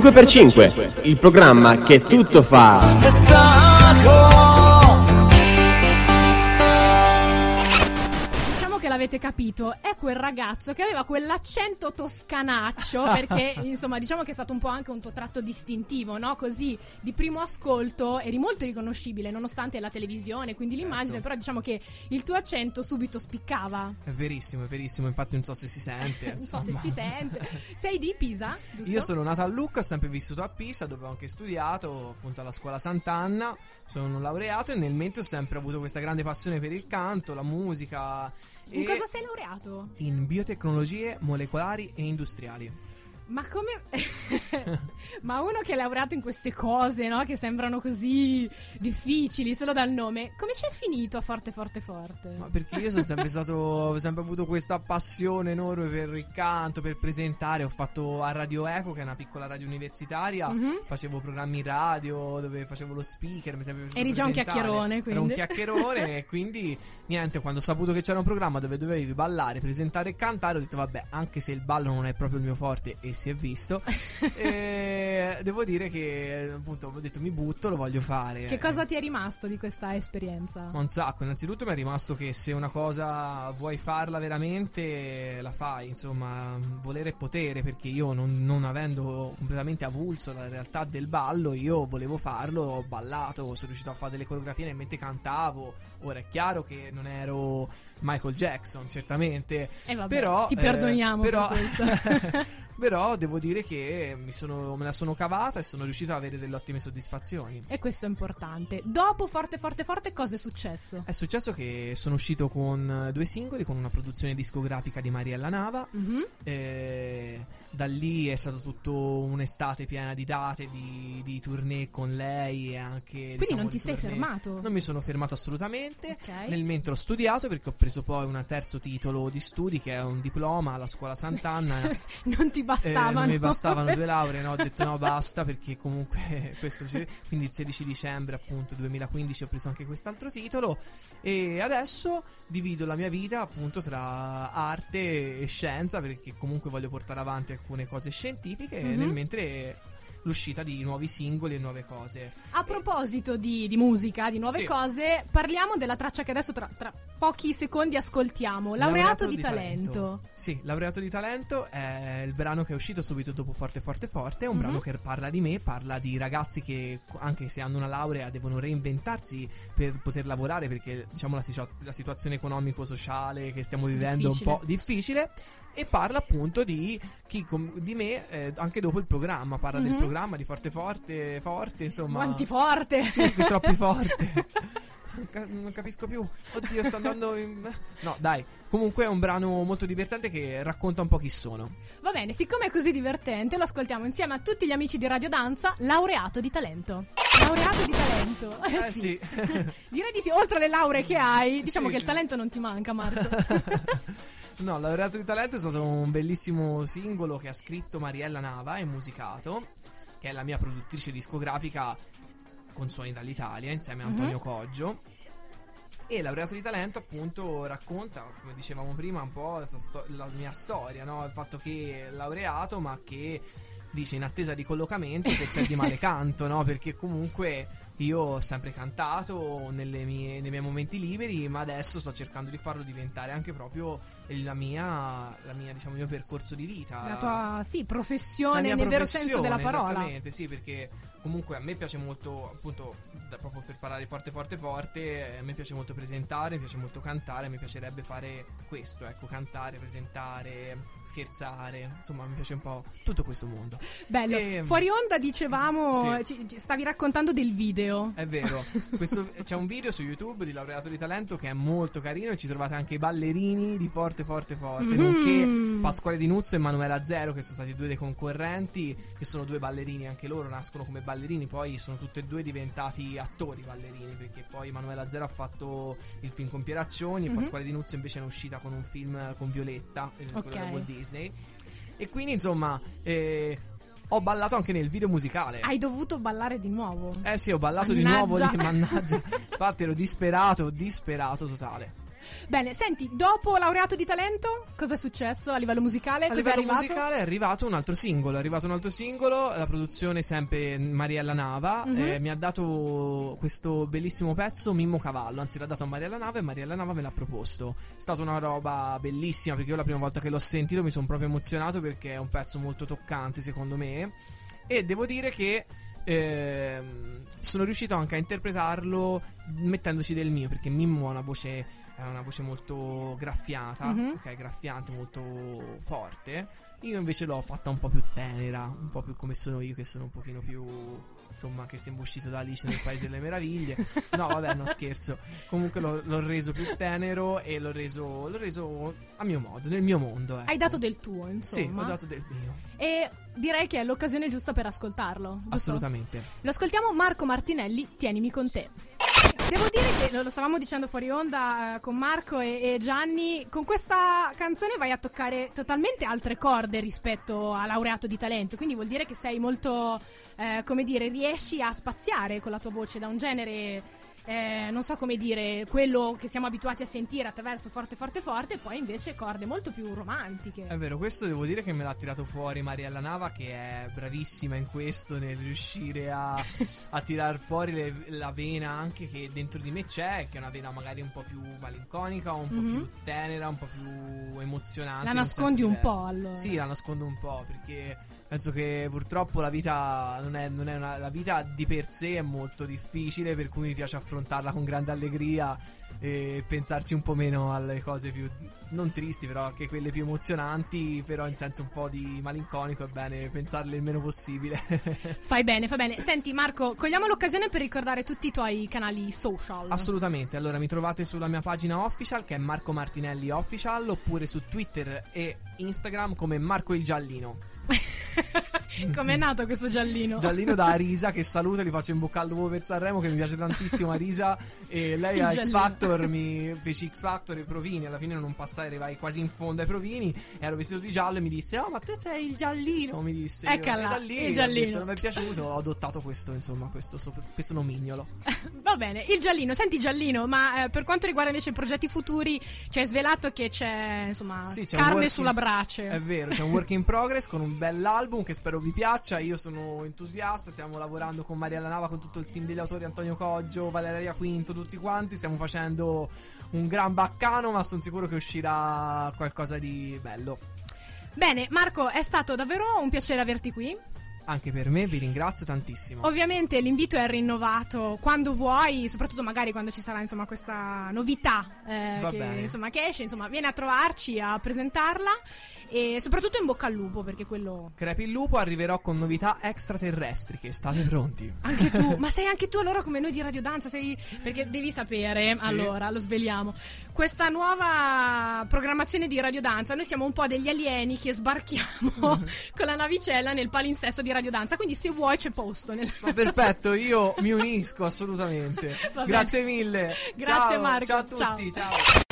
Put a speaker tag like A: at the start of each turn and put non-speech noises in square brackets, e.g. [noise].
A: 5x5, il programma che tutto fa.
B: Spettacolo!
C: L'avete capito, è quel ragazzo che aveva quell'accento toscanaccio, [laughs] perché insomma diciamo che è stato un po' anche un tuo tratto distintivo, no? Così di primo ascolto eri molto riconoscibile nonostante la televisione, quindi
D: Certo.
C: l'immagine, però diciamo che il tuo accento subito spiccava.
D: È verissimo, è verissimo, infatti non so se si sente. [laughs]
C: Non so se si sente. Sei di Pisa? giusto?
D: Io sono nato a Lucca, ho sempre vissuto a Pisa, dove ho anche studiato, appunto alla scuola Sant'Anna, sono laureato e nel mente ho sempre avuto questa grande passione per il canto, la musica.
C: In cosa sei laureato?
D: In biotecnologie molecolari e industriali.
C: Ma come. [laughs] Ma uno che è laureato in queste cose, no? Che sembrano così difficili solo dal nome, come ci è finito a forte, forte, forte?
D: Ma perché io sono sempre stato, ho sempre avuto questa passione enorme per il canto, per presentare. Ho fatto a Radio Eco, che è una piccola radio universitaria,
C: Mhm.
D: facevo programmi radio dove facevo lo speaker. Mi sempre
C: Eri già un chiacchierone,
D: Ero un
C: quindi.
D: chiacchierone [laughs] e quindi niente, quando ho saputo che c'era un programma dove dovevi ballare, presentare e cantare, ho detto vabbè, anche se il ballo non è proprio il mio forte e si è visto, [laughs] e devo dire che appunto ho detto mi butto, lo voglio fare.
C: Che cosa ti è rimasto di questa esperienza?
D: Un sacco, innanzitutto mi è rimasto che se una cosa vuoi farla veramente, la fai, insomma, volere e potere, perché io non, non avendo completamente avulso la realtà del ballo, io volevo farlo, ho ballato, sono riuscito a fare delle coreografie nel mentre cantavo, ora è chiaro che non ero Michael Jackson, certamente,
C: Eh, vabbè,
D: però...
C: ti
D: eh,
C: perdoniamo
D: però,
C: per. [laughs] [laughs]
D: però devo dire che mi sono, me la sono cavata e sono riuscito ad avere delle ottime soddisfazioni.
C: E questo è importante. Dopo Forte, Forte, Forte, cosa è successo?
D: È successo che sono uscito con due singoli, con una produzione discografica di Mariella Nava.
C: Mhm.
D: e da lì è stato tutto un'estate piena di date, di, di tournée con lei e anche.
C: Quindi
D: diciamo,
C: non ti sei
D: tournée.
C: fermato?
D: Non mi sono fermato assolutamente.
C: Ok.
D: Nel mentre ho studiato, perché ho preso poi un terzo titolo di studi, che è un diploma alla scuola Sant'Anna. [laughs]
C: non ti
D: Eh,
C: bastavano.
D: non mi bastavano due [laughs] lauree, no, ho detto no, basta perché comunque [laughs] questo quindi il 16 dicembre appunto 2015 ho preso anche quest'altro titolo e adesso divido la mia vita appunto tra arte e scienza perché comunque voglio portare avanti alcune cose scientifiche
C: Mhm.
D: nel mentre l'uscita di nuovi singoli e nuove cose.
C: A proposito di, di musica, di nuove
D: Sì.
C: cose, parliamo della traccia che adesso tra, tra pochi secondi ascoltiamo. Laureato, di, talento.
D: Sì, Laureato di talento è il brano che è uscito subito dopo Forte Forte Forte, è un
C: Mhm.
D: brano che parla di me, parla di ragazzi che anche se hanno una laurea devono reinventarsi per poter lavorare perché diciamo la, la situazione economico-sociale che stiamo vivendo è
C: Difficile.
D: un po' difficile e parla appunto di chi di me eh, anche dopo il programma, parla del
C: Mhm.
D: programma di Forte Forte Forte, insomma.
C: Quanti forte.
D: Sì, che troppi forte. [laughs] Non ca- Non capisco più. Oddio, sto andando in... No, dai. Comunque è un brano molto divertente che racconta un po' chi sono.
C: Va bene, siccome è così divertente, lo ascoltiamo insieme a tutti gli amici di Radio Danza, laureato di talento. Laureato di talento.
D: Eh [laughs] sì. [laughs]
C: Direi di sì, oltre alle lauree che hai, diciamo
D: Sì,
C: che il
D: sì.
C: talento non ti manca, Marco. [laughs]
D: no, Laureato di Talento è stato un bellissimo singolo che ha scritto Mariella Nava e musicato, che è la mia produttrice discografica con Suoni dall'Italia, insieme a Antonio Coggio. E Laureato di Talento, appunto, racconta, come dicevamo prima, un po' sto- la mia storia, no? Il fatto che è laureato, ma che dice in attesa di collocamento che c'è di male [laughs] canto, no? Perché comunque io ho sempre cantato nelle mie- nei miei momenti liberi, ma adesso sto cercando di farlo diventare anche proprio la mia, la mia diciamo, il mio percorso di vita.
C: La tua, sì,
D: La
C: professione
D: mia
C: nel vero senso della parola.
D: Esattamente, sì, perché comunque a me piace molto, appunto, da- proprio per parlare forte, forte, forte, eh, a me piace molto presentare, mi piace molto cantare, mi piacerebbe fare questo, ecco, cantare, presentare, scherzare, insomma, mi piace un po' tutto questo mondo.
C: Bello.
D: E-
C: Fuori onda dicevamo,
D: Sì.
C: ci stavi raccontando del video.
D: È vero, questo- c'è un video su YouTube di Laureato di Talento che è molto carino e ci trovate anche i ballerini di Forte Forte Forte,
C: Mhm.
D: nonché Pasquale Di Nuzzo e Manuela Zero, che sono stati due dei concorrenti, che sono due ballerini, anche loro nascono come ballerini, poi sono tutti e due diventati attori ballerini, perché poi Manuela Zero ha fatto il film con Pieraccioni
C: Mhm.
D: e Pasquale Di Nuzzo invece è uscita con un film con Violetta, eh, quello da Walt Disney. E quindi insomma... eh, ho ballato anche nel video musicale.
C: Hai dovuto ballare di nuovo.
D: Eh sì, ho ballato di
C: Mannaggia.
D: nuovo lì, mannaggia. Infatti ero disperato, disperato totale.
C: Bene, senti, dopo laureato di talento, cosa è successo a livello musicale?
D: A livello musicale è arrivato un altro singolo, è arrivato un altro singolo, la produzione sempre Mariella Nava,
C: Mhm.
D: eh, mi ha dato questo bellissimo pezzo Mimmo Cavallo, anzi l'ha dato a Mariella Nava e Mariella Nava me l'ha proposto. È stata una roba bellissima perché io la prima volta che l'ho sentito mi sono proprio emozionato perché è un pezzo molto toccante secondo me e devo dire che ehm, sono riuscito anche a interpretarlo mettendoci del mio perché Mimmo ha una voce, ha una voce molto graffiata,
C: Mhm.
D: ok, graffiante, molto forte. Io invece l'ho fatta un po' più tenera, un po' più come sono io che sono un pochino più insomma che si è imbuscito da Alice nel Paese delle Meraviglie. No, vabbè, no scherzo. Comunque l'ho, l'ho reso più tenero e l'ho reso, l'ho reso a mio modo, nel mio mondo. Ecco.
C: Hai dato del tuo,
D: Sì,
C: insomma.
D: ho dato del mio.
C: E direi che è l'occasione giusta per ascoltarlo. giusto?
D: Assolutamente.
C: Lo ascoltiamo Marco Martinelli, Tienimi con te. Devo dire che lo stavamo dicendo fuori onda eh, con Marco e, e Gianni, con questa canzone vai a toccare totalmente altre corde rispetto a laureato di talento, quindi vuol dire che sei molto, eh, come dire, riesci a spaziare con la tua voce da un genere, eh, non so come dire, quello che siamo abituati a sentire attraverso forte forte forte, e poi invece corde molto più romantiche.
D: È vero, questo devo dire che me l'ha tirato fuori Mariella Nava che è bravissima in questo, nel riuscire a, a tirar fuori le- la vena anche che dentro di me c'è, che è una vena magari un po' più malinconica, un po'
C: Mhm.
D: più tenera, un po' più emozionante.
C: La nascondi un po', allora.
D: Sì, la nascondo un po' perché penso che purtroppo la vita non è, non è una, la vita di per sé è molto difficile, per cui mi piace affrontarla con grande allegria e pensarci un po' meno alle cose più non tristi, però anche quelle più emozionanti, però in senso un po' di malinconico è bene pensarle il meno possibile. [laughs]
C: Fai bene, fai bene. Senti Marco, cogliamo l'occasione per ricordare tutti i tuoi canali social.
D: Assolutamente, allora mi trovate sulla mia pagina official che è Marco Martinelli Official oppure su Twitter e Instagram come Marco il Giallino. [laughs] [laughs]
C: Com'è nato questo giallino?
D: Giallino da [laughs] Arisa che saluto gli faccio in bocca al lupo per Sanremo che mi piace tantissimo Arisa e lei a X. Factor mi feci X Factor e provini alla fine non passai arrivai quasi in fondo ai provini ero vestito di giallo e mi disse oh ma tu sei il Giallino mi disse
C: Eccola,
D: e da lì
C: il Giallino.
D: detto, non mi è piaciuto ho adottato questo insomma questo, questo nomignolo [laughs]
C: Va bene, il giallino. Senti giallino, ma eh, per quanto riguarda invece i progetti futuri, ci hai svelato che c'è, insomma,
D: Sì, c'è
C: carne
D: work
C: sulla brace.
D: È vero, c'è un work in progress con un bell'album che spero vi piaccia. Io sono entusiasta, stiamo lavorando con Mariella Nava, con tutto il team degli autori, Antonio Coggio, Valeria Quinto, tutti quanti. Stiamo facendo un gran baccano, ma sono sicuro che uscirà qualcosa di bello.
C: Bene, Marco, è stato davvero un piacere averti qui.
D: Anche per me, vi ringrazio tantissimo.
C: Ovviamente l'invito è rinnovato quando vuoi, soprattutto magari quando ci sarà insomma questa novità eh, che, insomma, che esce, insomma, vieni a trovarci a presentarla e soprattutto in bocca al lupo perché quello
D: Crepi il lupo, arriverò con novità extraterrestri, che state pronti.
C: Anche tu, [laughs] ma sei anche tu allora come noi di Radio Danza? Sei... Perché devi sapere,
D: Sì.
C: allora lo sveliamo. Questa nuova programmazione di Radio Danza, noi siamo un po' degli alieni che sbarchiamo [laughs] con la navicella nel palinsesto di Radio Danza. Quindi, se vuoi, c'è posto. Nel...
D: Ma perfetto, io mi unisco assolutamente. [laughs] Grazie mille.
C: Grazie,
D: Ciao,
C: Marco.
D: Ciao a
C: Ciao.
D: tutti, ciao.